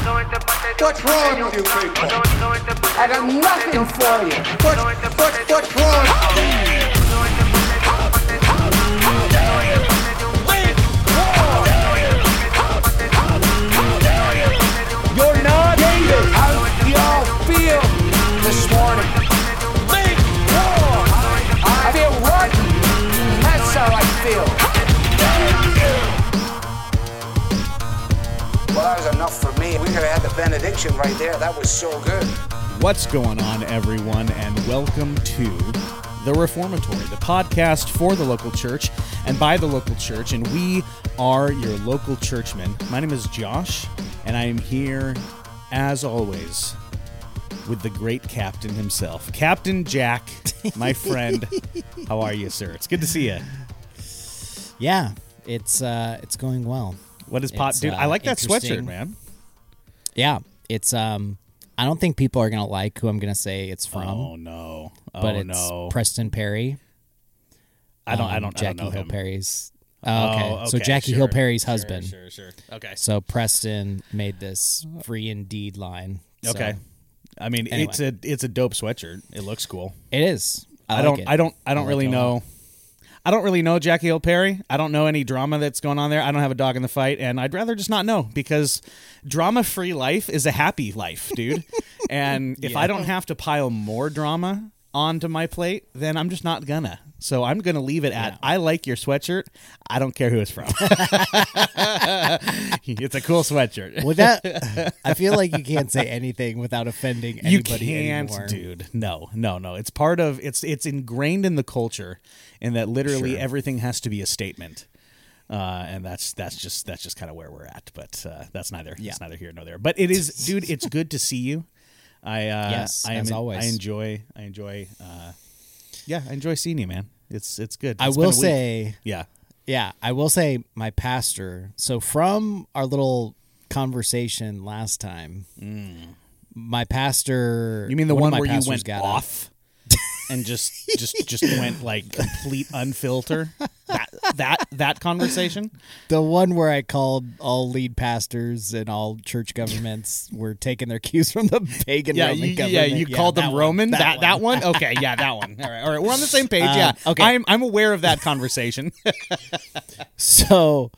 What's wrong with you people? I got nothing for you. What, what, what's wrong? You're not David. How y'all feel this morning? I feel rotten. That's how I feel. Could have had the benediction right there. That was so good. What's going on, everyone, and welcome to The Reformatory, the podcast for the local church and by the local church. And we are your local churchmen. My name is Josh, and I am here, as always, with the great captain himself, Captain Jack, my friend. How are you, sir? It's good to see you. Yeah, it's uh, it's going well. What is pot, It's, dude? uh, I like that sweatshirt, man. Yeah, it's um, I don't think people are gonna like who I'm gonna say it's from, Oh no! Oh but it's no! Preston Perry. I don't. I um, don't. Jackie I don't know Hill him. Perry's. Oh, okay. Oh, so Jackie sure, Hill Perry's husband. Sure, sure. Okay. So Preston made this free indeed line. So Okay. I mean, Anyway. it's a it's a dope sweatshirt. It looks cool. it is. I, I, like don't it. I don't I don't like really a lot. know I don't really know Jackie Hill Perry. I don't know any drama that's going on there. I don't have a dog in the fight, and I'd rather just not know because drama free life is a happy life, dude. and if I don't have to pile more drama onto my plate, then I'm just not gonna. So I'm gonna leave it at I like your sweatshirt. I don't care who it's from. it's a cool sweatshirt. With that, I feel like you can't say anything without offending anybody you can't anymore. dude no no no it's part of it's it's ingrained in the culture and that literally Sure. everything has to be a statement uh, and that's that's just that's just kind of where we're at but uh, that's neither Yeah. it's neither here nor there but it is dude it's good to see you i uh Yes, I am as always. i enjoy i enjoy uh yeah i enjoy seeing you man it's it's good I will say, yeah Yeah, I will say my pastor. So from our little conversation last time, my pastor. you mean the one, one where you went off and just just just went like complete unfilter that that that conversation The one where I called all lead pastors and all church governments were taking their cues from the pagan Yeah, Roman you, government. yeah, you called that them one, Roman. That that one. one. Okay, yeah, that one. All right, all right. We're on the same page. Um, yeah. okay. I'm I'm aware of that conversation. So,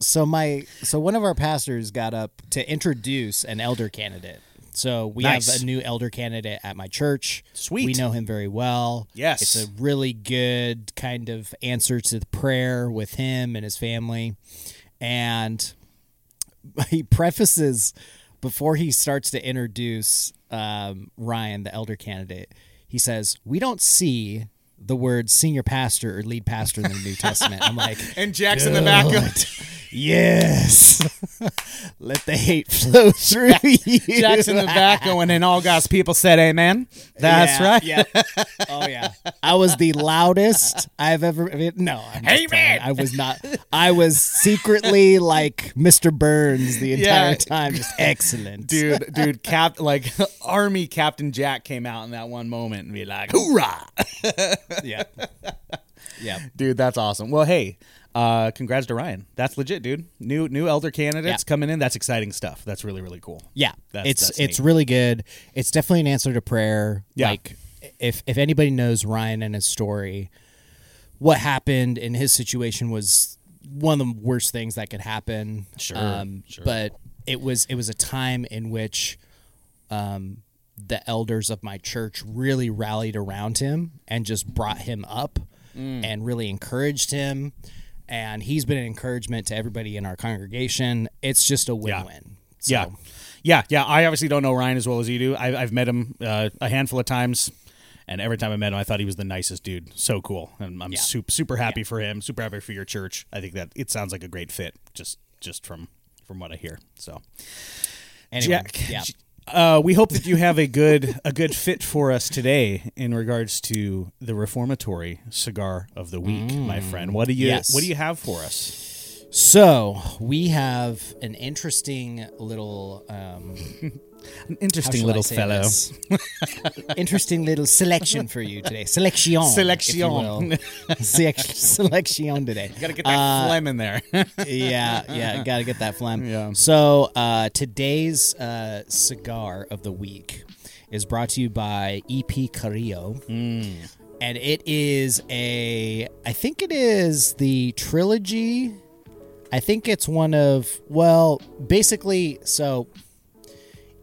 so my so one of our pastors got up to introduce an elder candidate. So we Nice. have a new elder candidate at my church. Sweet. We know him very well. Yes. It's a really good kind of answer to the prayer with him and his family. And he prefaces before he starts to introduce um, Ryan, the elder candidate. He says, "We don't see the word senior pastor or lead pastor in the New Testament." I'm like, and Jack's in the back. Yes. Let the hate flow through you. Jack's in the back going, and all God's people said, "Amen." That's Yeah, right. Yeah. Oh yeah. I was the loudest I've ever. No. I'm Amen. I was not. I was secretly like Mr. Burns the entire Yeah. time. Just excellent, Dude, dude, cap like Army Captain Jack came out in that one moment and be like, "Hoorah!" Yeah. Yeah. Dude, that's awesome. Well, hey, uh, congrats to Ryan. That's legit, dude. New new elder candidates Yeah. coming in. That's exciting stuff. That's really really cool. Yeah, That's- it's that's it's neat. really good. It's definitely an answer to prayer. Yeah. Like if if anybody knows Ryan and his story, what happened in his situation was one of the worst things that could happen. Sure, um, sure. But it was it was a time in which um, the elders of my church really rallied around him and just brought him up Mm. and really encouraged him. And he's been an encouragement to everybody in our congregation. It's just a win-win. So, Yeah, yeah, yeah. I obviously don't know Ryan as well as you do. I, I've met him uh, a handful of times, and every time I met him, I thought he was the nicest dude. So cool, and I'm Yeah. super super happy for him. Super happy for your church. I think that it sounds like a great fit. Just just from from what I hear. So Anyway, Jack, yeah. uh, we hope that you have a good a good fit for us today in regards to the reformatory cigar of the week, my friend. What do you Mm. Yes. what do you have for us? So we have an interesting little um, An interesting little fellow. interesting little selection for you today. Selection. you Selection. Selection today. Got to get that phlegm in there. yeah, yeah, got to get that phlegm. Yeah. So uh, today's uh, cigar of the week is brought to you by EP Carrillo, and it is a. I think it is the trilogy. I think it's one of well, basically. So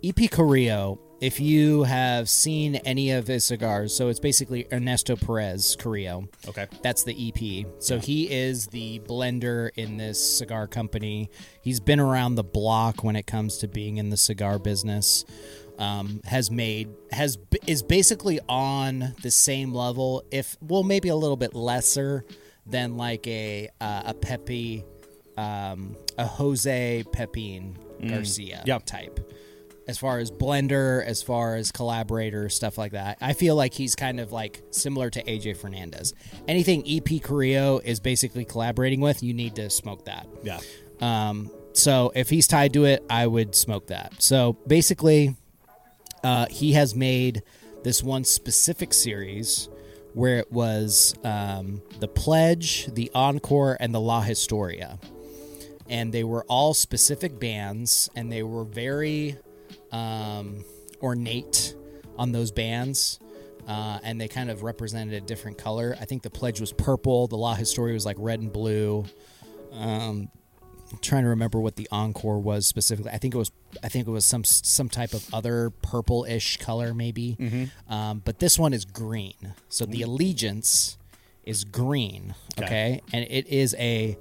EP Carrillo. If you have seen any of his cigars, so it's basically Ernesto Perez Carrillo. okay. That's the EP. So he is the blender in this cigar company. He's been around the block when it comes to being in the cigar business. Um, has made has is basically on the same level, if well, maybe a little bit lesser than like a uh, a Pepe, um, a Jose Pepin Garcia Yeah. type as far as blender, as far as collaborator, stuff like that. I feel like he's kind of like similar to AJ Fernandez. Anything EP Carrillo is basically collaborating with, you need to smoke that. Yeah. Um, so if he's tied to it, I would smoke that. So basically, uh, he has made this one specific series where it was um, the Pledge, the Encore, and the La Historia. And they were all specific bands, and they were very um, ornate on those bands. Uh, and they kind of represented a different color. I think the Pledge was purple, the La Historia was like red and blue trying to remember what the encore was specifically. I think it was I think it was some some type of other purple-ish color maybe. Mm-hmm. Um, but this one is green. So the allegiance is green, Okay. okay? And it is a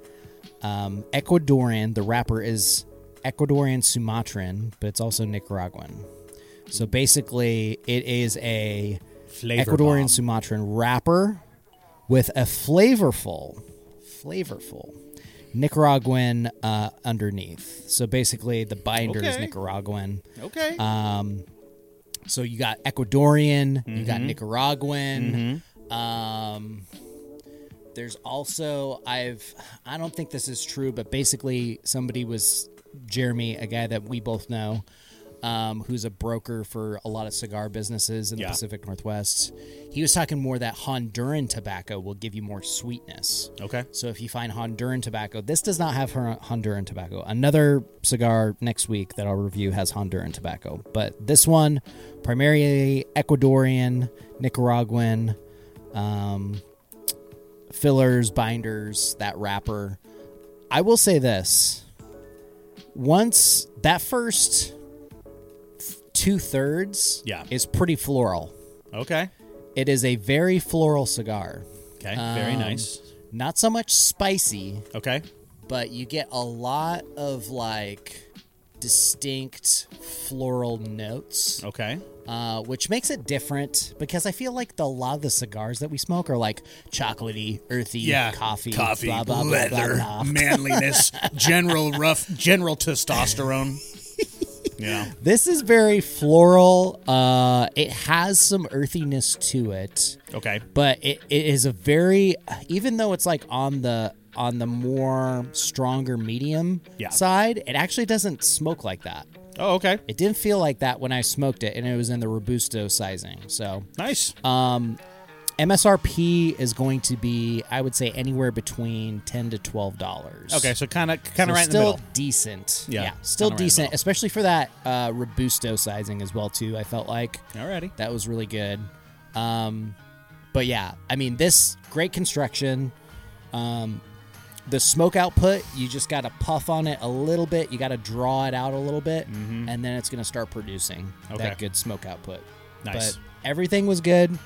um, Ecuadorian. The wrapper is Ecuadorian Sumatran, but it's also Nicaraguan. So basically, it is a Flavor Ecuadorian bomb. Sumatran wrapper with a flavorful, flavorful Nicaraguan uh, underneath. So basically, the binder is Nicaraguan. Okay. Um, so you got Ecuadorian, you Mm-hmm. got Nicaraguan. Um, there's also I've I don't think this is true, but basically somebody was Jeremy, a guy that we both know, um, who's a broker for a lot of cigar businesses in Yeah. the Pacific Northwest. He was talking more that Honduran tobacco will give you more sweetness. okay. So if you find Honduran tobacco, this does not have Honduran tobacco. Another cigar next week that I'll review has Honduran tobacco, but this one primarily Ecuadorian, Nicaraguan, um, fillers, binders, that wrapper. I will say this: once that first two thirds, Yeah. is pretty floral. Okay. It is a very floral cigar. Okay. Very Um, nice. Not so much spicy, Okay. but you get a lot of like distinct floral notes, Okay. uh, which makes it different because I feel like the, a lot of the cigars that we smoke are like chocolatey, earthy, Yeah. coffee, Coffee. blah, blah, blah, leather. blah. manliness. general rough. General testosterone. Yeah. This is very floral. Uh, it has some earthiness to it. Okay. but it, it is a very even though it's like on the on the more stronger medium Yeah. side it actually doesn't smoke like that Oh, okay. it didn't feel like that when i smoked it and it was in the robusto sizing so Nice. Um, msrp is going to be i would say anywhere between 10 to 12 dollars okay, so kind of kind so of right in the still middle. decent Yeah, yeah, still kinda right decent especially for that uh, robusto sizing as well too i felt like Alrighty. that was really good. Um, but yeah, I mean, this great construction. Um, the smoke output, you just got to puff on it a little bit. You got to draw it out a little bit, and then it's going to start producing Okay. that good smoke output. Nice. But everything was good.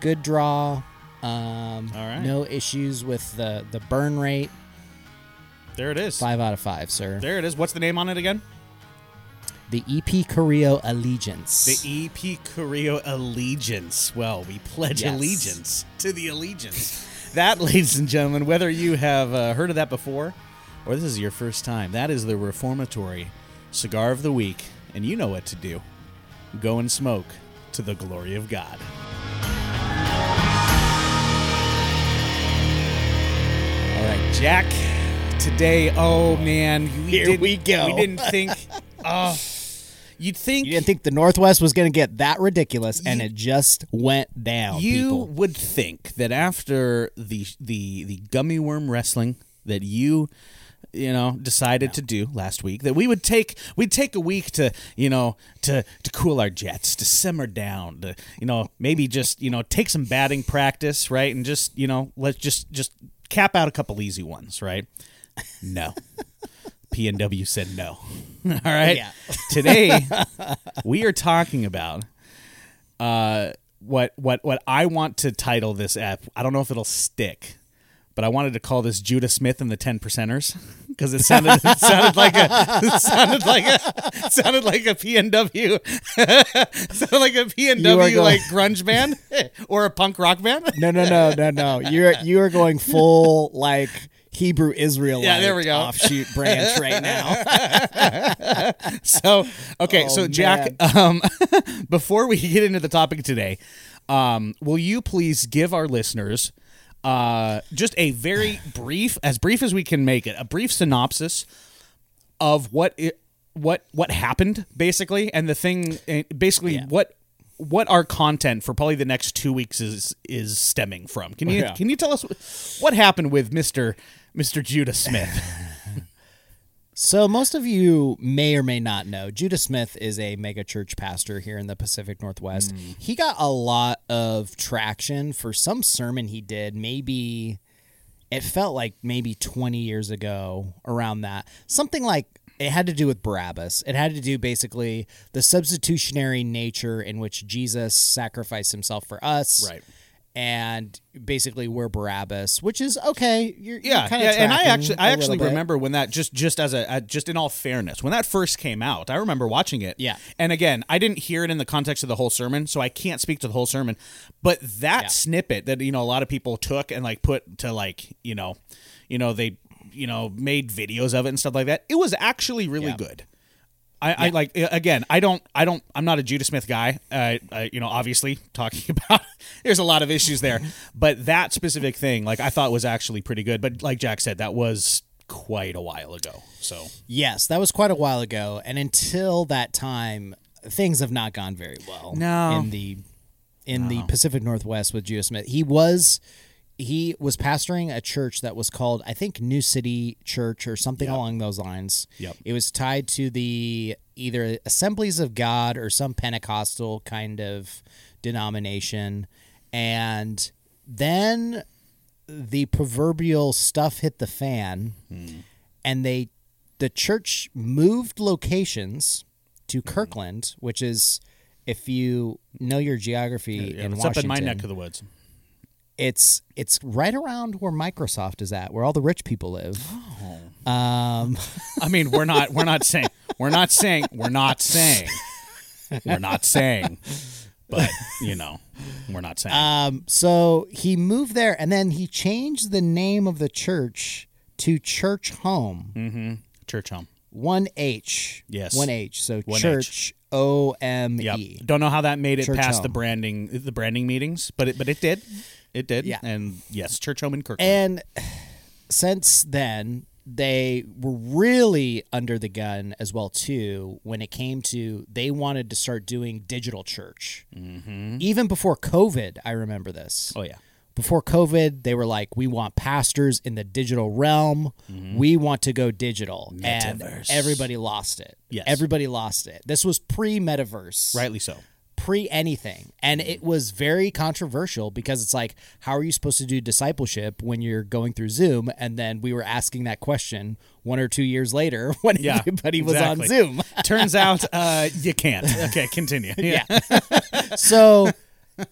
Good draw. Um, All right. No issues with the the burn rate. There it is. Five out of five, sir. There it is. What's the name on it again? The EP Carrillo Allegiance. The EP Carrillo Allegiance. Well, we pledge Yes. allegiance to the allegiance. That, ladies and gentlemen, whether you have uh, heard of that before or this is your first time, that is the Reformatory Cigar of the Week, and you know what to do. Go and smoke to the glory of God. All right, Jack. Today, oh man, we Here didn't- we go. We didn't think. Oh, you'd think you didn't think the Northwest was going to get that ridiculous, and it just went down. you people. would think that after the the the gummy worm wrestling that you you know decided to do last week that we would take we'd take a week to you know to to cool our jets to simmer down to you know maybe just you know take some batting practice right and just you know let's just just cap out a couple easy ones right no PNW said no all right Yeah. today we are talking about uh, what what what I want to title this app. I don't know if it'll stick, but I wanted to call this Judah Smith and the Ten Percenters because it sounded it sounded like a it sounded like a it sounded like a PNW sounded like a PNW like grunge band or a punk rock band. No, no, no, no, no. You're you are going full like Hebrew Israelite Yeah, there we go. offshoot branch right now. so okay, Oh, so Jack, um, before we get into the topic today, um, will you please give our listeners uh, just a very brief, as brief as we can make it, a brief synopsis of what it, what what happened basically, and the thing, eh, basically Yeah. what what our content for probably the next two weeks is is stemming from. Can you Yeah. can you tell us what happened with Mister Mister Judah Smith? So most of you may or may not know Judah Smith is a mega church pastor here in the Pacific Northwest. Hmm. He got a lot of traction for some sermon he did, maybe it felt like maybe 20 years ago around that. Something like it had to do with Barabbas. It had to do basically the substitutionary nature in which Jesus sacrificed himself for us. Right. And basically we're Barabbas, which is okay. You're, yeah, kind yeah, and I actually, I actually bit. remember when that just, just as a, just in all fairness, when that first came out, I remember watching it. Yeah. and again, I didn't hear it in the context of the whole sermon, so I can't speak to the whole sermon. But that Yeah. snippet that you know a lot of people took and like put to like you know, you know they, you know, made videos of it and stuff like that. It was actually really Yeah. good. I, I like uh, again. I don't. I don't. I'm not a Judah Smith guy. Uh, I, you know, obviously talking about there's a lot of issues there, but that specific thing, like I thought was actually pretty good. But like Jack said, that was quite a while ago. So Yes, that was quite a while ago, and until that time, things have not gone very well. No. in the in the Pacific Northwest with Judah Smith, he was he was pastoring a church that was called I think New City Church or something along those lines. Yep. It was tied to the either Assemblies of God or some Pentecostal kind of denomination, and then the proverbial stuff hit the fan and they the church moved locations to Mm-hmm. Kirkland, which is if you know your geography yeah, in it's up in Washington, my neck of the woods. It's it's right around where Microsoft is at, where all the rich people live. Oh. Um, I mean, we're not. We're not saying. We're not saying. We're not saying. We're not saying. But you know, we're not saying. um, so he moved there, and then he changed the name of the church to Church Home. Church home. One H. Yes. One H. So One Church O M Yep. E. Don't know how that made it Church past the home. branding the branding meetings, but it but it did. It did. Yeah. And yes, church home in Kirkland. And since then, they were really under the gun as well too when it came to they wanted to start doing digital church. Mm-hmm. Even before COVID, I remember this. oh yeah. Before COVID, they were like, "We want pastors in the digital realm. We want to go digital," and Metaverse. everybody lost it. Yes. everybody lost it. This was pre-metaverse, Rightly so. Pre anything. And it was very controversial because it's like, how are you supposed to do discipleship when you're going through Zoom? And then we were asking that question one or two years later when Yeah, everybody was on. Zoom. Turns out uh, you can't. Okay, continue. Yeah. so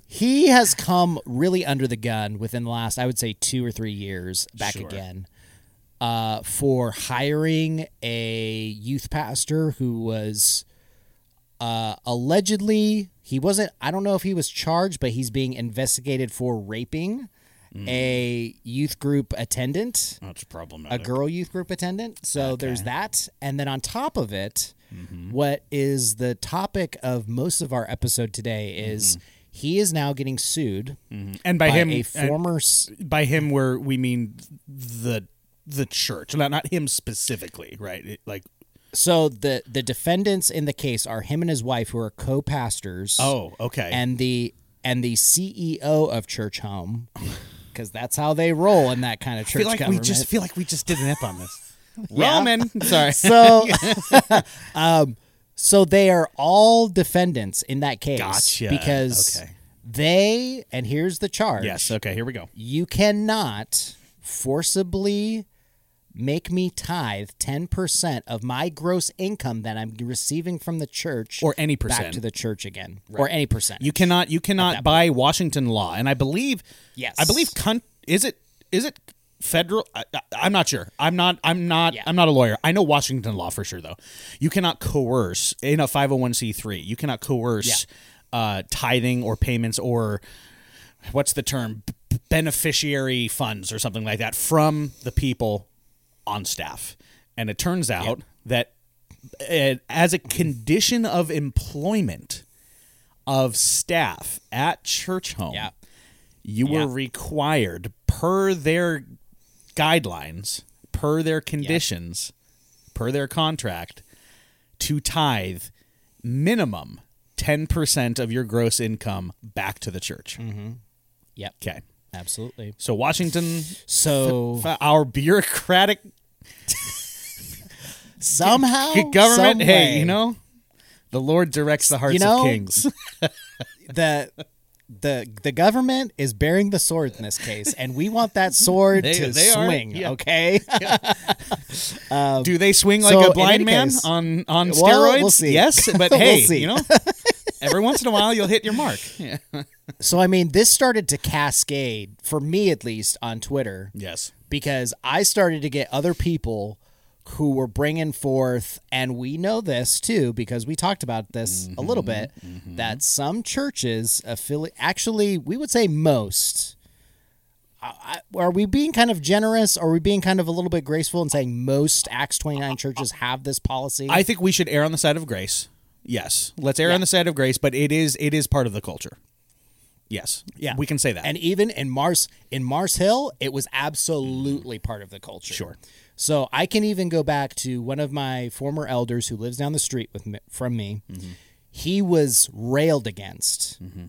he has come really under the gun within the last, I would say, two or three years back Sure. again uh, for hiring a youth pastor who was uh, allegedly, he wasn't, I don't know if he was charged, but he's being investigated for raping hmm. a youth group attendant That's problematic. a girl youth group attendant. So there's that. And then on top of it, mm-hmm. what is the topic of most of our episode today is mm-hmm. he is now getting sued mm-hmm. and by, by him, a former. by him, where we mean the the church, not not him specifically, right? It- like, so the the defendants in the case are him and his wife, who are co-pastors. oh, okay, and the and the CEO of Church Home, because that's how they roll in that kind of I church feel like government. we just feel like we just did an ep on this. Roman, sorry. so um so they are all defendants in that case Gotcha. because Okay. they and here's the charge yes. Okay. Here we go. you cannot forcibly make me tithe 10% of my gross income that I'm receiving from the church Or any percent back to the church again or any percent You cannot. You cannot by Washington law, and I believe. Yes. I believe. Con- is it? Is it federal? I, I'm not sure. I'm not. I'm not. Yeah. I'm not a lawyer. I know Washington law for sure, though. You cannot coerce in a 501c3. You cannot coerce uh, tithing or payments or what's the term beneficiary funds or something like that from the people on staff. And it turns out that uh, as a condition of employment of staff at church home, Yeah. you Yeah. were required per their guidelines, per their conditions, per their contract, to tithe minimum 10% of your gross income back to the church. yep Okay. absolutely So Washington, so our bureaucratic somehow government, some hey, you know, the Lord directs the hearts know, of kings. the the the government is bearing the sword in this case, and we want that sword They- to they are, swing. yeah. Okay. Um, Do they swing like so a blind man case- on on Well, steroids? we'll. Yes, but We'll hey, see. you know, every once in a while you'll hit your mark. Yeah. so I mean, this started to cascade for me at least on Twitter Yes. Because I started to get other people who were bringing forth, and we know this too because we talked about this a mm-hmm. little bit, mm-hmm. that some churches affiliate. Actually, we would say most. I- I- Are we being kind of generous? Or are we being kind of a little bit graceful and saying most Acts 29 churches have this policy? I think we should err on the side of grace. Yes, let's err Yeah. on the side of grace, but it is it is part of the culture. Yes, Yeah. we can say that. And even in Mars in Mars Hill, it was absolutely mm. part of the culture. Sure. So I can even go back to one of my former elders who lives down the street with me, from me. Mm-hmm. He was railed against mm-hmm.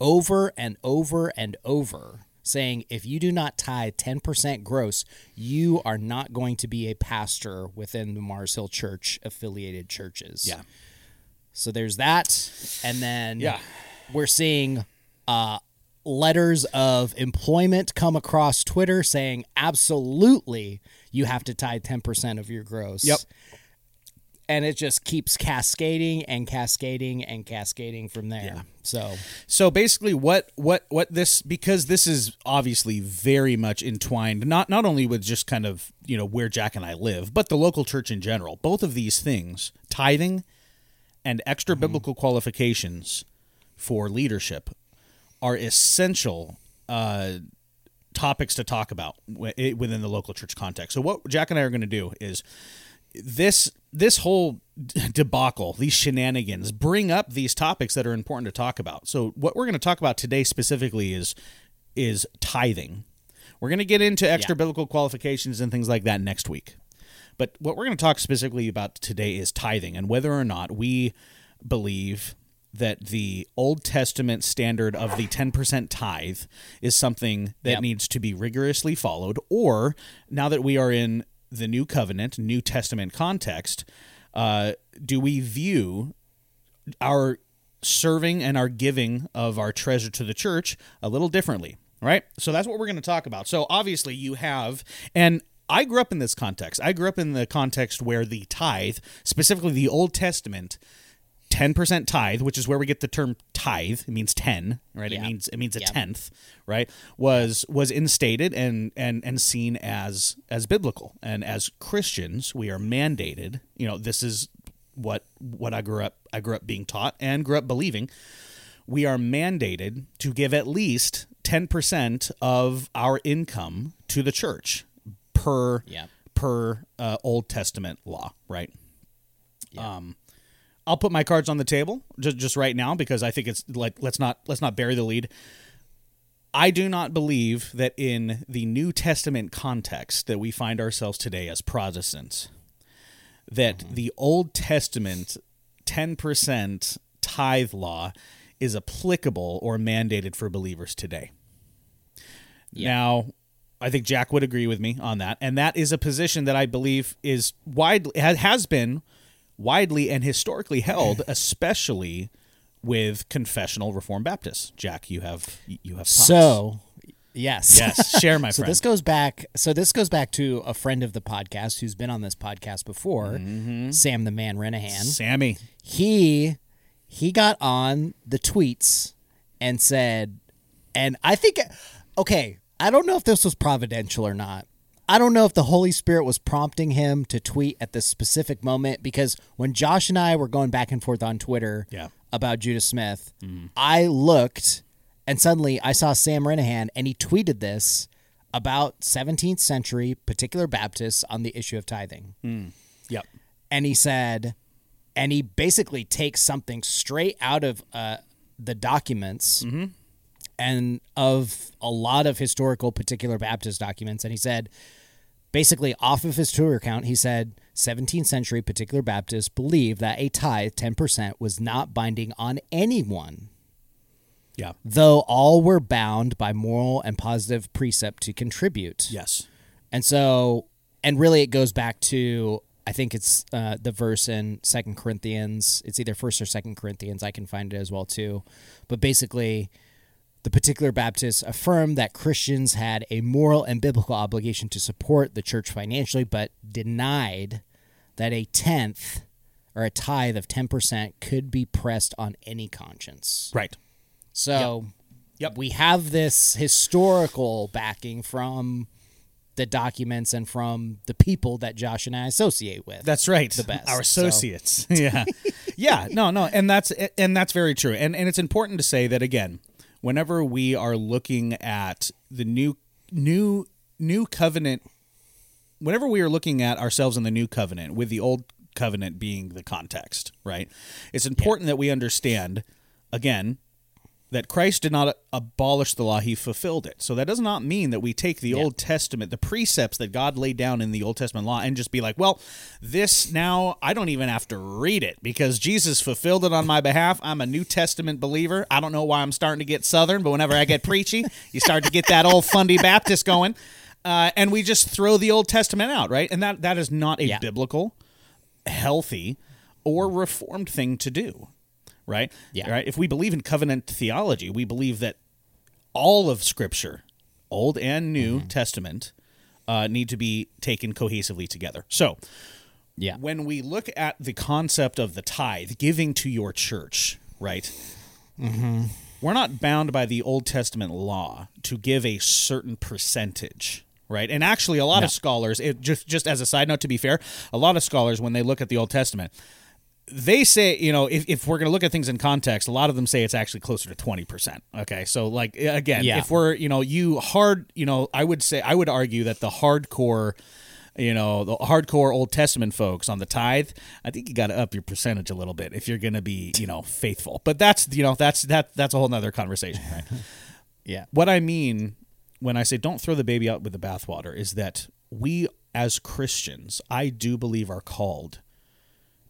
over and over and over, saying, "If you do not tithe ten percent gross, you are not going to be a pastor within the Mars Hill Church affiliated churches." yeah, So there's that, and then Yeah. we're seeing uh, letters of employment come across Twitter saying absolutely you have to tithe ten percent of your gross. Yep. And it just keeps cascading and cascading and cascading from there. So So basically, what what what this because this is obviously very much entwined not not only with just kind of you know where Jack and I live, but the local church in general. Both of these things, tithing and extra biblical qualifications for leadership, are essential uh, topics to talk about wi- within the local church context. So what Jack and I are going to do is this this whole debacle, these shenanigans, bring up these topics that are important to talk about. So what we're going to talk about today specifically is is tithing. We're going to get into extra biblical qualifications and things like that next week. But what we're going to talk specifically about today is tithing and whether or not we believe that the Old Testament standard of the 10% tithe is something that Yep. needs to be rigorously followed, or now that we are in the New Covenant, New Testament context, uh, do we view our serving and our giving of our treasure to the church a little differently, right? So that's what we're going to talk about. So obviously you have and I grew up in this context. I grew up in the context where the tithe, specifically the Old Testament, 10% tithe, which is where we get the term tithe, it means 10, right? It means it means a Yeah. tenth, right? Was was instated and and and seen as as biblical. And as Christians, we are mandated, you know, this is what what I grew up I grew up being taught and grew up believing. We are mandated to give at least 10% of our income to the church per Yeah. per uh, Old Testament law, right? Um, I'll put my cards on the table just just right now because I think it's like let's not let's not bury the lead. I do not believe that in the New Testament context that we find ourselves today as Protestants, that mm-hmm. the Old Testament 10% tithe law is applicable or mandated for believers today. Now, I think Jack would agree with me on that, and that is a position that I believe is widely has been widely and historically held, especially with confessional Reformed Baptists. Jack, you have you have thoughts. So, yes. yes, share my So friend. this goes back. So this goes back to a friend of the podcast who's been on this podcast before, Mm-hmm. Sam the Man Renihan. Sammy, He he got on the tweets and said, and I think, okay, I don't know if this was providential or not. I don't know if the Holy Spirit was prompting him to tweet at this specific moment because when Josh and I were going back and forth on Twitter Yeah. about Judah Smith, mm-hmm. I looked and suddenly I saw Sam Renihan and he tweeted this about 17th century particular Baptists on the issue of tithing. Mm. Yep, and he said, and he basically takes something straight out of uh, the documents mm-hmm. and of a lot of historical particular Baptist documents, and he said, basically off of his Twitter account, he said, 17th century particular Baptists believe that a tithe, 10%, was not binding on anyone yeah, though all were bound by moral and positive precept to contribute. yes, And so, and really, it goes back to I think it's uh, the verse in Second Corinthians. It's either First or Second Corinthians. I can find it as well too. But basically, the particular Baptists affirmed that Christians had a moral and biblical obligation to support the church financially, but denied that a tenth or a tithe of ten percent could be pressed on any conscience. right, So, Yep. we have this historical backing from the documents and from the people that Josh and I associate with. That's right. The best, Our so- associates. yeah. Yeah. No, no. And that's and that's very true. And and it's important to say that again, whenever we are looking at the new new new covenant whenever we are looking at ourselves in the new covenant with the old covenant being the context, right? It's important that we understand again that Christ did not abolish the law, he fulfilled it. So that does not mean that we take the Old Testament, the precepts that God laid down in the Old Testament law, and just be like, well, this now, I don't even have to read it because Jesus fulfilled it on my behalf. I'm a New Testament believer. I don't know why I'm starting to get Southern, but whenever I get preachy, you start to get that old fundy Baptist going. Uh, and we just throw the Old Testament out, right? And that that is not a Yeah. biblical, healthy, or reformed thing to do right? Yeah. Right. If we believe in covenant theology, we believe that all of Scripture, Old and New Mm-hmm. Testament, uh, need to be taken cohesively together. So, yeah. when we look at the concept of the tithe, giving to your church, right? Mm-hmm. We're not bound by the Old Testament law to give a certain percentage, right? And actually, a lot No. of scholars, it just just as a side note, to be fair, a lot of scholars when they look at the Old Testament, they say, you know, if, if we're going to look at things in context, a lot of them say it's actually closer to 20%. Okay. So, like, again, Yeah. if we're, you know, you hard, you know, I would say, I would argue that the hardcore, you know, the hardcore Old Testament folks on the tithe, I think you got to up your percentage a little bit if you're going to be, you know, faithful. But that's, you know, that's, that, that's a whole nother conversation, right? Yeah. what I mean when I say don't throw the baby out with the bathwater is that we as Christians, I do believe are called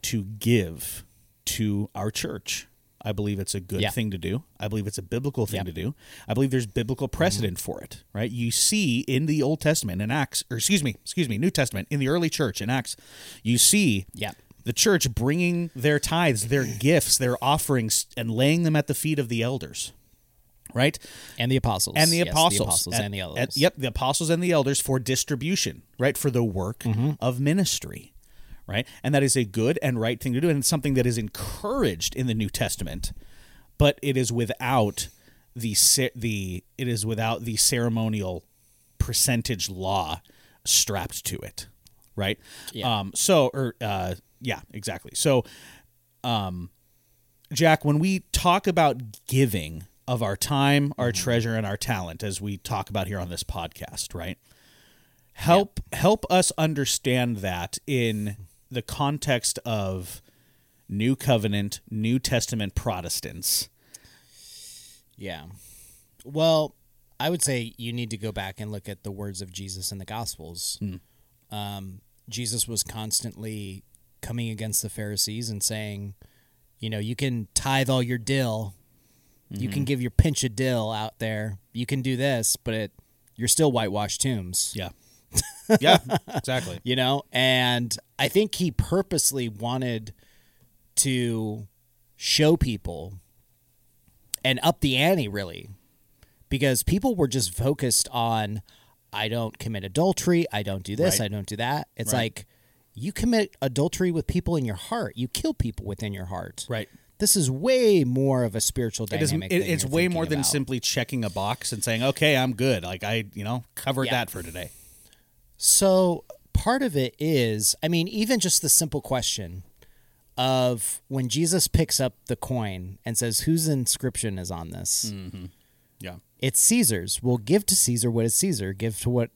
to give to our church. I believe it's a good Yeah. thing to do. I believe it's a biblical thing Yep. to do. I believe there's biblical precedent for it, right? You see in the Old Testament in Acts, or excuse me, excuse me, New Testament in the early church in Acts, you see Yep. the church bringing their tithes, their gifts, their offerings, and laying them at the feet of the elders, right? and the apostles And the Yes, apostles, the apostles At- and the at- elders. yep, the apostles and the elders for distribution, right, for the work Mm-hmm. of ministry, right, and that is a good and right thing to do, and it's something that is encouraged in the New Testament, but it is without the the it is without the ceremonial percentage law strapped to it, right? Yeah. Um. So, or uh, yeah, exactly. So, um, Jack, when we talk about giving of our time, our treasure, and our talent, as we talk about here on this podcast, right? Help help us understand that in the context of New Covenant, New Testament Protestants. Yeah. Well, I would say you need to go back and look at the words of Jesus in the Gospels. Um, Jesus was constantly coming against the Pharisees and saying, you know, you can tithe all your dill, you can give your pinch of dill out there, you can do this, but it, you're still whitewashed tombs. Yeah. yeah, exactly. you know and i think he purposely wanted to show people and up the ante really because people were just focused on i don't commit adultery i don't do this Right. i don't do that it's Right. like you commit adultery with people in your heart you kill people within your heart Right. this is way more of a spiritual It is. It, it's way more than simply checking a box and saying, "Okay, I'm good." Like I, you know, covered Yeah. that for today. So part of it is, I mean, even just the simple question of when Jesus picks up the coin and says, "Whose inscription is on this?" Yeah. It's Caesar's. Well, give to Caesar what is Caesar. Give to what,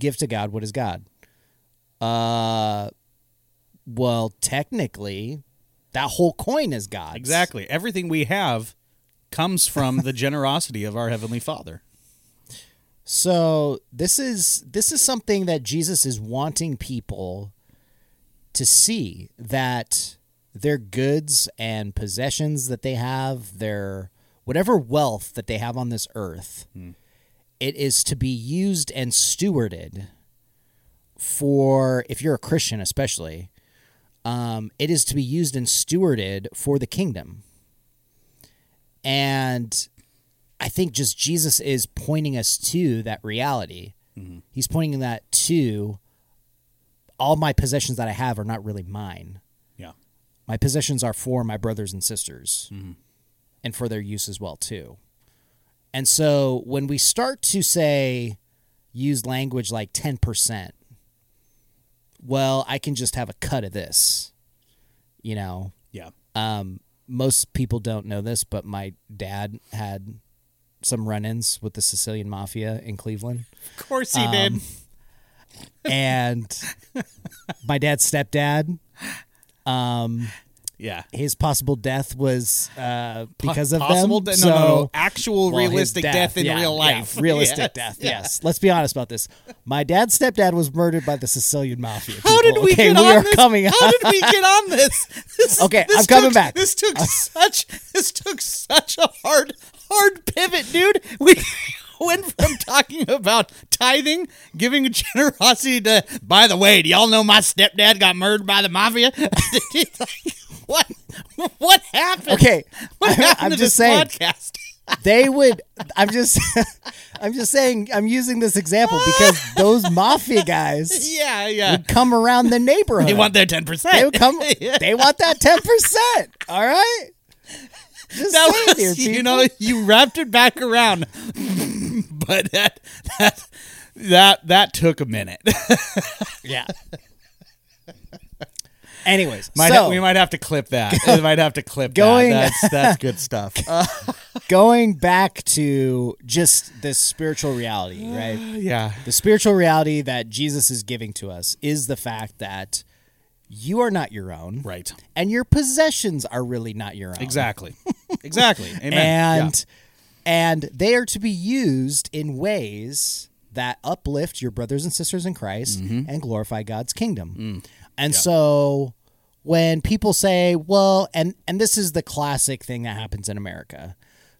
give to God what is God. Uh, well, technically, that whole coin is God's. Exactly. Everything we have comes from the generosity of our heavenly Father. So this is this is something that Jesus is wanting people to see that their goods and possessions that they have, their whatever wealth that they have on this earth, it is to be used and stewarded for if you're a Christian especially, um, it is to be used and stewarded for the kingdom. And I think just Jesus is pointing us to that reality. He's pointing that to all my possessions that I have are not really mine. Yeah. My possessions are for my brothers and sisters and for their use as well too. And so when we start to say use language like 10%, well, I can just have a cut of this. You know, Yeah. um, most people don't know this, but my dad had some run-ins with the Sicilian mafia in Cleveland, Of course he did. Um, and my dad's stepdad, um, Yeah. his possible death was uh, because of Possible them. de- no, no, no. So- Actual well, realistic death, in yeah, real yeah, life. realistic Yes. death. Yes. Let's be honest about this. My dad's stepdad was murdered by the Sicilian mafia. How did people. we okay, get we on are this? coming. How did we get on this? This- Okay, this I'm coming took- back. This took such this took such a hard hard pivot, dude. We went from talking about tithing, giving generosity to. By the way, do y'all know my stepdad got murdered by the mafia? what what happened? Okay, what I'm- happened I'm to just saying. podcast? they would i'm just i'm just saying i'm using this example because those mafia guys Yeah, yeah. would come around the neighborhood They want their ten percent. they would come they want that 10% all right just that was, you know, you wrapped it back around, but that that that that took a minute. yeah anyways might so ha- we might have to clip that. we might have to clip Going- that. That's that's good stuff. going back to just this spiritual reality right yeah, the spiritual reality that jesus is giving to us is the fact that you are not your own right. and your possessions are really not your own. Exactly. exactly. Amen. And and they are to be used in ways that uplift your brothers and sisters in Christ Mm-hmm. and glorify God's kingdom. Mm. And so when people say, well, and and this is the classic thing that happens in America.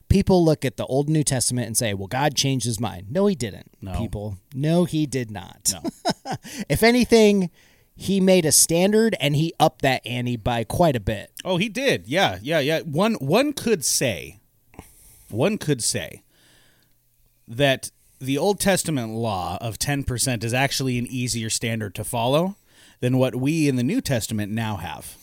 People look at the Old and New Testament and say, "Well, God changed his mind." No, he didn't. No. People, no, he did not. if anything, he made a standard and he upped that ante by quite a bit. Oh, he did. Yeah, yeah, yeah. One one could say, one could say that the Old Testament law of ten percent is actually an easier standard to follow than what we in the New Testament now have.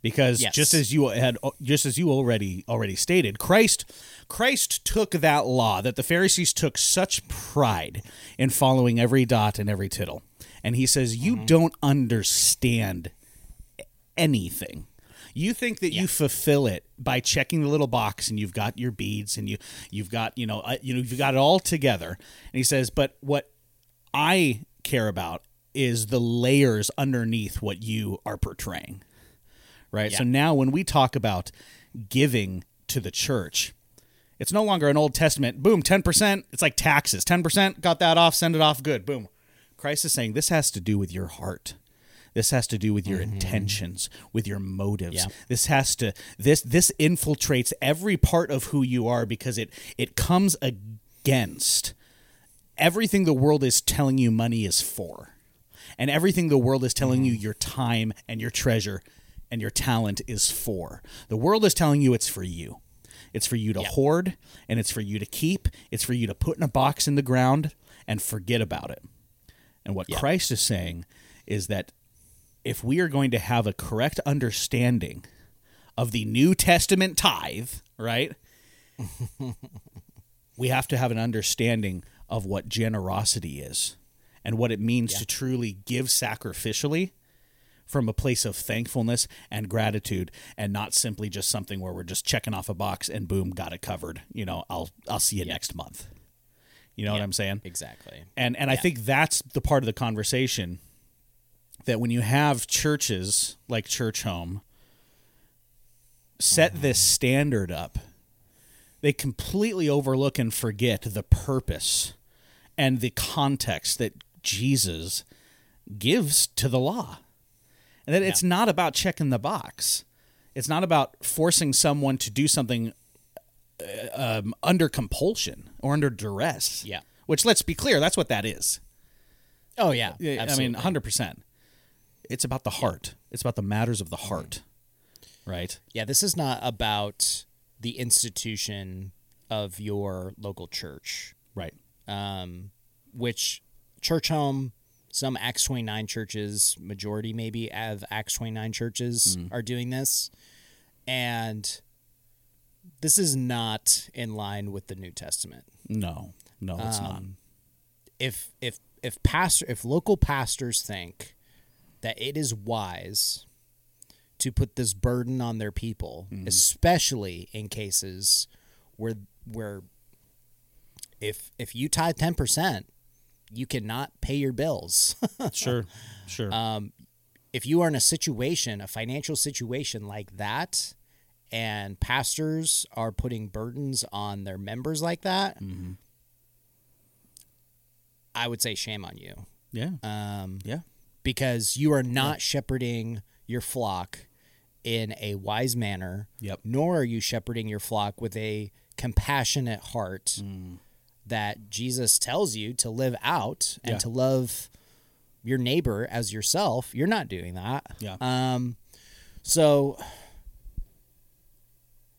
Because Yes. just as you had, just as you already already stated, Christ Christ took that law that the Pharisees took such pride in following every dot and every tittle, and he says, "You don't understand anything. You think that you fulfill it by checking the little box and you've got your beads and you you've got you know uh, you know you've got it all together. And he says, "But what I care about is the layers underneath what you are portraying." Right? So now when we talk about giving to the church, it's no longer an Old Testament, boom, 10%, it's like taxes. 10%, got that off, send it off, good, boom. Christ is saying this has to do with your heart. This has to do with your mm-hmm. intentions, with your motives. Yeah. This has to this this infiltrates every part of who you are because it it comes against everything the world is telling you money is for. And everything the world is telling you mm-hmm. your time and your treasure and your talent is for. The world is telling you it's for you. It's for you to hoard and it's for you to keep. It's for you to put in a box in the ground and forget about it. And what Christ is saying is that if we are going to have a correct understanding of the New Testament tithe, right? we have to have an understanding of what generosity is and what it means to truly give sacrificially from a place of thankfulness and gratitude and not simply just something where we're just checking off a box and boom got it covered. You know i'll i'll see you next month you know what i'm saying Exactly. and and I think that's the part of the conversation that when you have churches like Church Home set this standard up, they completely overlook and forget the purpose and the context that Jesus gives to the law. And that it's not about checking the box. It's not about forcing someone to do something uh, um, under compulsion or under duress. Yeah. Which, let's be clear, that's what that is. Oh yeah. Yeah, I mean, hundred percent. It's about the heart. It's about the matters of the heart, right? Yeah, this is not about the institution of your local church, Right. um, which church home, some Acts 29 churches, majority maybe of Acts 29 churches are doing this. And this is not in line with the New Testament. No, no, it's not. Um, if if if pastor if local pastors think that it is wise to put this burden on their people, especially in cases where where if if you tithe ten percent, you cannot pay your bills. Sure, sure. um, if you are in a situation, a financial situation like that, and pastors are putting burdens on their members like that, I would say shame on you. yeah, Um, yeah, because you are not shepherding your flock in a wise manner. Yep. Nor are you shepherding your flock with a compassionate heart Mm. that Jesus tells you to live out and Yeah. to love your neighbor as yourself. You're not doing that. Yeah. Um, so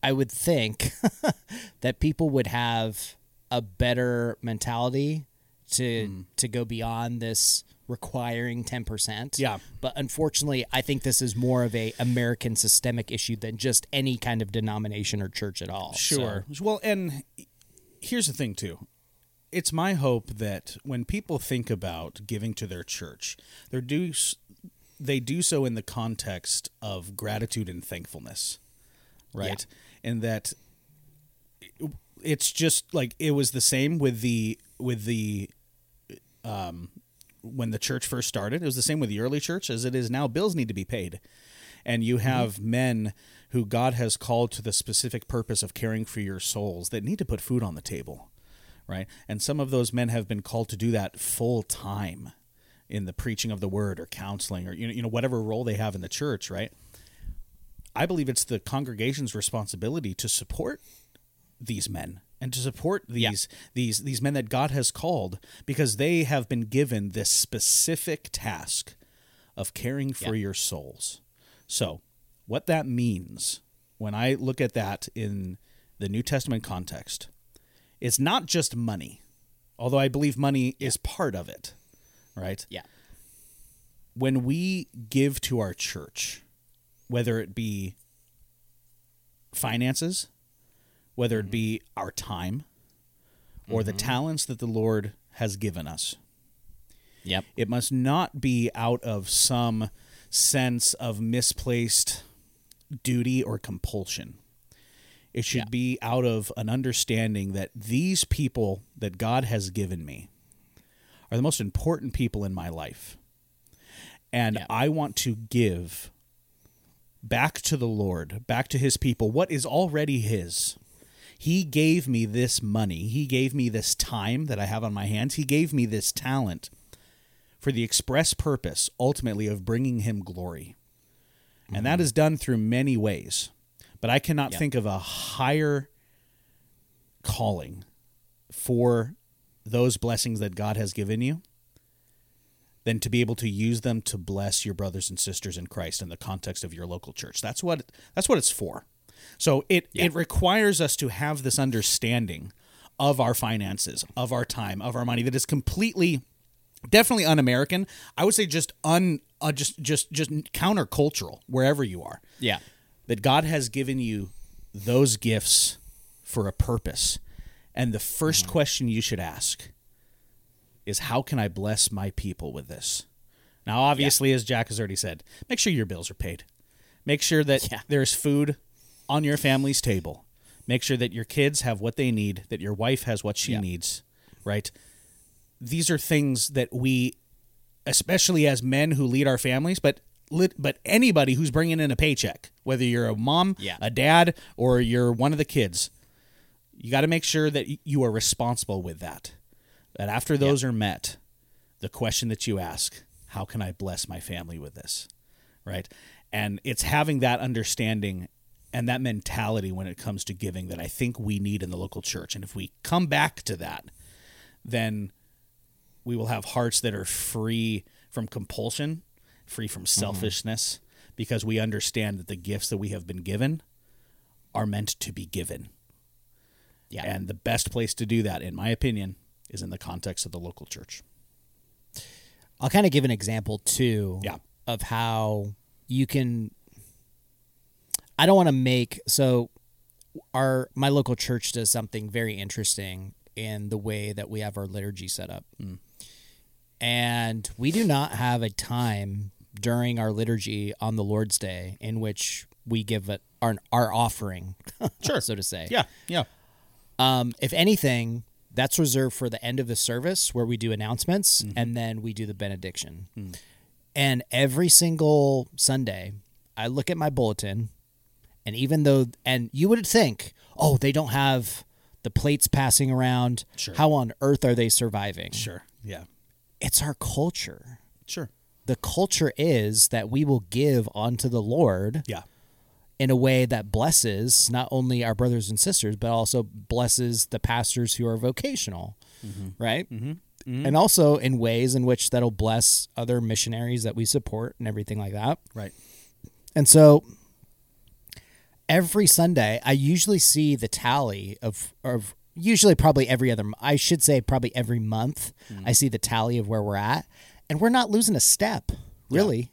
I would think that people would have a better mentality to Mm. to go beyond this requiring 10%. Yeah. But unfortunately, I think this is more of a American systemic issue than just any kind of denomination or church at all. sure. Well, and here's the thing too. It's my hope that when people think about giving to their church, they do they do so in the context of gratitude and thankfulness, right? And that it's just like it was the same with the with the um when the church first started it was the same with the early church as it is now. Bills need to be paid. And you have men who God has called to the specific purpose of caring for your souls that need to put food on the table right? And some of those men have been called to do that full time in the preaching of the word or counseling or you know, you know whatever role they have in the church right I believe it's the congregation's responsibility to support these men and to support these these these men that God has called because they have been given this specific task of caring for your souls. So, what that means when I look at that in the New Testament context, it's not just money, although I believe money is part of it, right? Yeah. When we give to our church, whether it be finances, whether it mm-hmm. be our time, or the mm-hmm. talents that the Lord has given us, Yep. it must not be out of some sense of misplaced duty or compulsion. It should Yeah. be out of an understanding that these people that God has given me are the most important people in my life. And Yeah. I want to give back to the Lord, back to his people, what is already his. He gave me this money. He gave me this time that I have on my hands. He gave me this talent for the express purpose, ultimately, of bringing him glory. And that is done through many ways. But I cannot Yeah. think of a higher calling for those blessings that God has given you than to be able to use them to bless your brothers and sisters in Christ in the context of your local church. That's what that's what it's for. So it it requires us to have this understanding of our finances, of our time, of our money that is completely definitely un-American. I would say just un uh, just just just countercultural wherever you are Yeah. that God has given you those gifts for a purpose. And the 1st question you should ask is how can I bless my people with this? Now, obviously, as Jack has already said, make sure your bills are paid. Make sure that Yeah. there's food on your family's table. Make sure that your kids have what they need, that your wife has what she Yeah. needs, right? These are things that we, especially as men who lead our families, but but anybody who's bringing in a paycheck, whether you're a mom, Yeah. a dad, or you're one of the kids, you got to make sure that you are responsible with that. That after those are met, the question that you ask, how can I bless my family with this? Right? And it's having that understanding and that mentality when it comes to giving that I think we need in the local church. And if we come back to that, then we will have hearts that are free from compulsion, free from mm-hmm. selfishness, because we understand that the gifts that we have been given are meant to be given. Yeah. And the best place to do that, in my opinion, is in the context of the local church. I'll kind of give an example too Yeah. of how you can I don't want to make so our my local church does something very interesting in the way that we have our liturgy set up. And we do not have a time during our liturgy on the Lord's Day in which we give it our our offering, Sure. so to say. Yeah, yeah. Um, if anything, that's reserved for the end of the service where we do announcements Mm-hmm. and then we do the benediction. Mm. And every single Sunday, I look at my bulletin, and even though, and you would think, oh, they don't have the plates passing around. Sure. How on earth are they surviving? Sure. Yeah. It's our culture. Sure. The culture is that we will give unto the Lord Yeah. In a way that blesses not only our brothers and sisters, but also blesses the pastors who are vocational, mm-hmm. right? Mm-hmm. mm-hmm. And also in ways in which that'll bless other missionaries that we support and everything like that. Right. And so every Sunday, I usually see the tally of, of usually probably every other, I should say probably every month, mm-hmm. I see the tally of where we're at. And we're not losing a step, really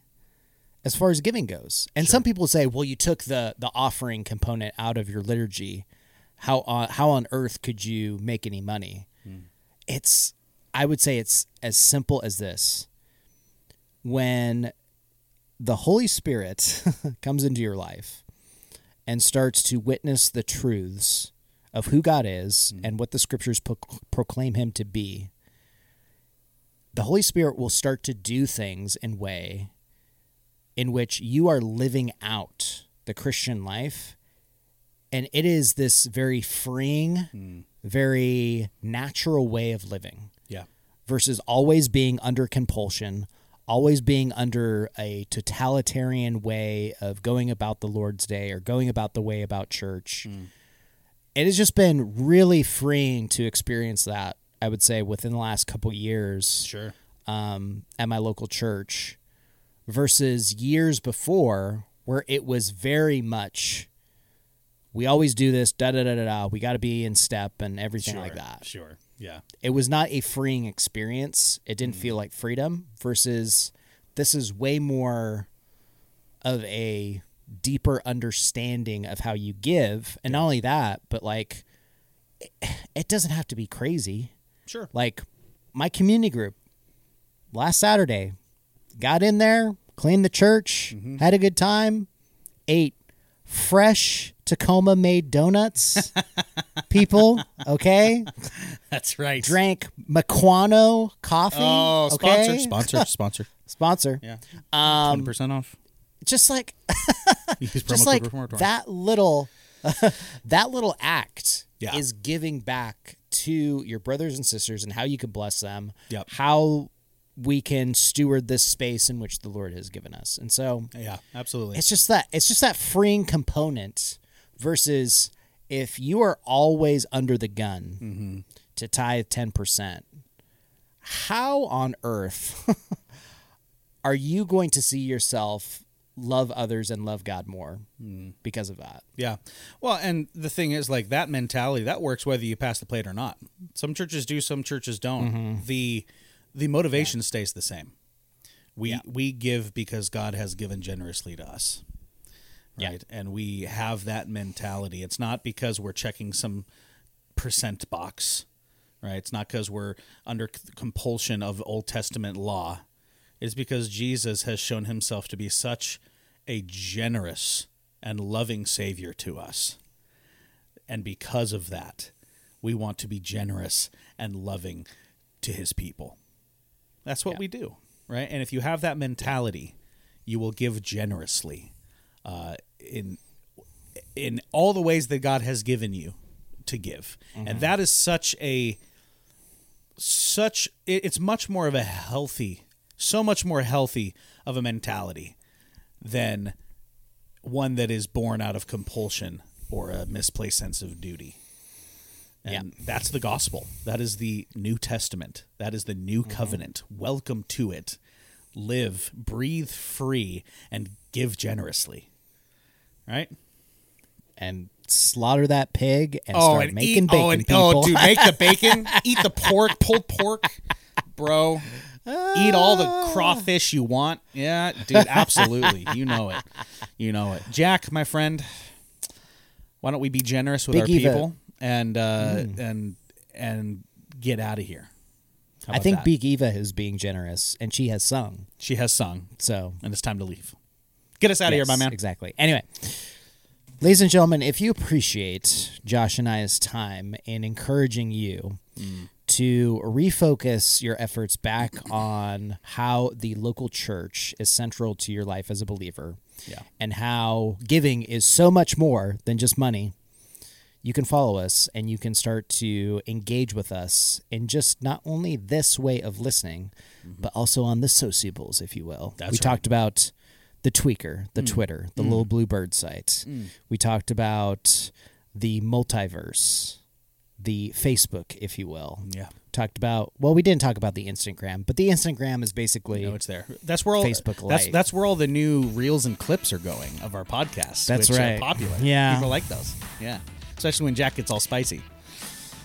as far as giving goes. And some people say, "Well, you took the the offering component out of your liturgy. How on how on earth could you make any money?" Hmm. It's I would say it's as simple as this. When the Holy Spirit comes into your life and starts to witness the truths of who God is hmm. and what the scriptures pro- proclaim him to be, the Holy Spirit will start to do things in way in which you are living out the Christian life. And it is this very freeing, very natural way of living Yeah. versus always being under compulsion, always being under a totalitarian way of going about the Lord's Day or going about the way about church. It has just been really freeing to experience that, I would say, within the last couple years Sure. um, at my local church, versus years before where it was very much we always do this da da da da da we got to be in step and everything like that Sure. Yeah. it was not a freeing experience it didn't Mm. feel like freedom versus this is way more of a deeper understanding of how you give and not only that but like it, it doesn't have to be crazy Sure. like my community group last Saturday, got in there, cleaned the church, Mm-hmm. had a good time, ate fresh Tacoma made donuts. People, okay? That's right. Drank Mukwano coffee. Oh, okay? sponsor, sponsor, sponsor. Sponsor. Yeah. Um, Twenty percent off. just like just like that little that little act Yeah. is giving back to your brothers and sisters and how you can bless them Yep. how we can steward this space in which the lord has given us and so Yeah, absolutely. it's just that it's just that freeing component versus if you are always under the gun Mm-hmm. to tithe 10% how on earth are you going to see yourself love others and love god more Mm. because of that Yeah. Well, and the thing is, like that mentality that works whether you pass the plate or not. Some churches do, some churches don't. Mm-hmm. The the motivation stays the same. We we give because God has given generously to us. Yeah. Right? And we have that mentality. It's not because we're checking some percent box. Right? It's not because we're under compulsion of Old Testament law. It's because Jesus has shown himself to be such a generous and loving Savior to us. And because of that, we want to be generous and loving to his people. That's what Yeah. we do, right? And if you have that mentality, you will give generously uh, in in all the ways that God has given you to give, and that is such a such it, it's much more of a healthy, so much more healthy of a mentality than one that is born out of compulsion or a misplaced sense of duty. And that's the gospel. That is the New Testament. That is the new mm-hmm. covenant. Welcome to it. Live, breathe free, and give generously. Right? and slaughter that pig and oh, start making oh, eat, bacon oh, and, people. oh, dude, make the bacon. eat the pork, pulled pork, bro. Eat all the crawfish you want. Yeah, dude, absolutely. You know it. You know it. Jack, my friend, why don't we be generous with Big our Eva. People and uh, and and get out of here? I think that? Big Eva is being generous and she has sung. she has sung, So and it's time to leave. Get us out of here, my man. Exactly. Anyway, ladies and gentlemen, if you appreciate Josh and I's time in encouraging you to refocus your efforts back on how the local church is central to your life as a believer, Yeah. and how giving is so much more than just money. You can follow us and you can start to engage with us in just not only this way of listening, mm-hmm. but also on the sociables, if you will. That's we right. talked about the tweaker, the mm. Twitter, the mm. little blue bird site. Mm. We talked about the multiverse, the Facebook, if you will. Yeah. Talked about well, we didn't talk about the Instagram, but the Instagram is basically No, it's there. That's where all Facebook That's that's where all the new reels and clips are going of our podcast. That's which right. Are popular. Yeah. people like those. Yeah, especially when Jack gets all spicy.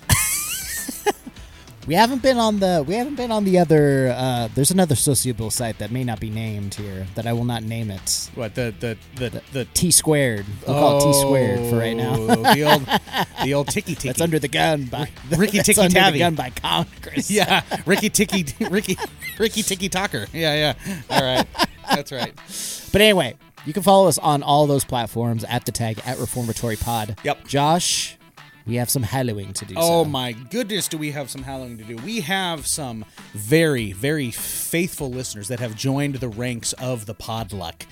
we haven't been on the we haven't been on the other uh, there's another sociable site that may not be named here that I will not name it. What the the the the, T squared. We'll call it T squared for right now. Oh, the old the old ticky ticky. That's under the gun by Ricky Tikki under the gun by Congress. yeah, Ricky Ticky Ricky Ricky Ticky Talker. Yeah, yeah. All right, that's right. But anyway, you can follow us on all those platforms at the tag at Reformatory Pod. Yep. Josh, we have some hallowing to do. Oh so. my goodness, do we have some Halloween to do? We have some very, very faithful listeners that have joined the ranks of the Podluck,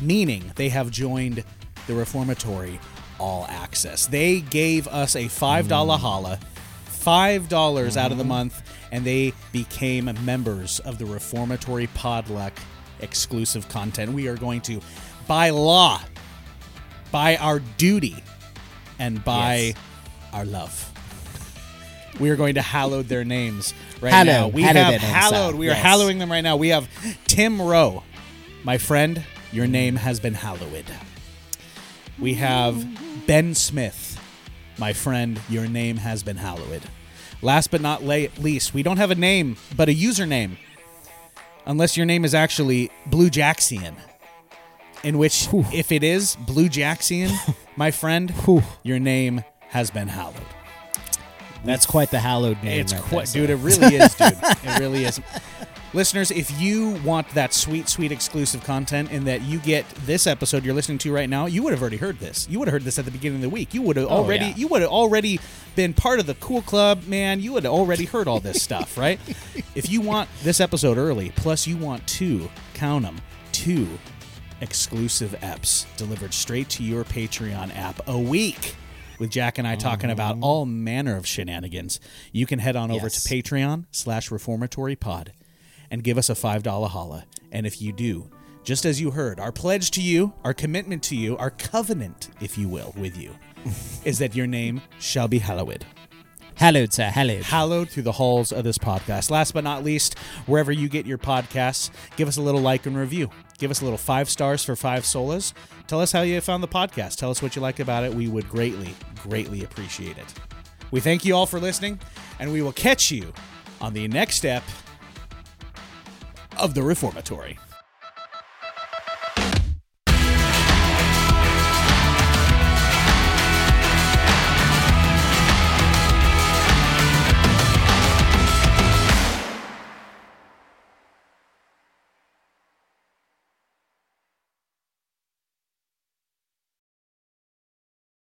meaning they have joined the Reformatory All Access. They gave us a $5 Mm. holla, $5 out of Mm-hmm. the month, and they became members of the Reformatory Podluck exclusive content. We are going to, by law, by our duty, and by Yes. our love. We are going to hallow their names right Hallow- now. We hallow have their names hallowed. out, We are yes. hallowing them right now. We have Tim Rowe. My friend, your name has been hallowed. We have Ben Smith. My friend, your name has been hallowed. Last but not la- least, we don't have a name, but a username. Unless your name is actually Blue Jaxian. In which, if it is Blue Jaxian, my friend, your name has been hallowed. That's quite the hallowed name. It's quite, dude. It really is, dude. It really is. Listeners, if you want that sweet, sweet exclusive content and that you get this episode you're listening to right now, you would have already heard this. You would have heard this at the beginning of the week. You would have oh, already, yeah. you would have already been part of the cool club, man. You would have already heard all this stuff, right? If you want this episode early, plus you want two, count them, two exclusive eps delivered straight to your Patreon app a week with Jack and I talking about oh. all manner of shenanigans. You can head on over Yes. to Patreon slash Reformatory Pod and give us a $5 holla. And if you do, just as you heard, our pledge to you, our commitment to you, our covenant, if you will, with you, is that your name shall be hallowed Hallowed, sir. Hallowed. hallowed through the halls of this podcast. Last but not least, wherever you get your podcasts, give us a little like and review. Give us a little five stars for five solas. Tell us how you found the podcast. Tell us what you like about it. We would greatly, greatly appreciate it. We thank you all for listening, and we will catch you on the next step of the Reformatory.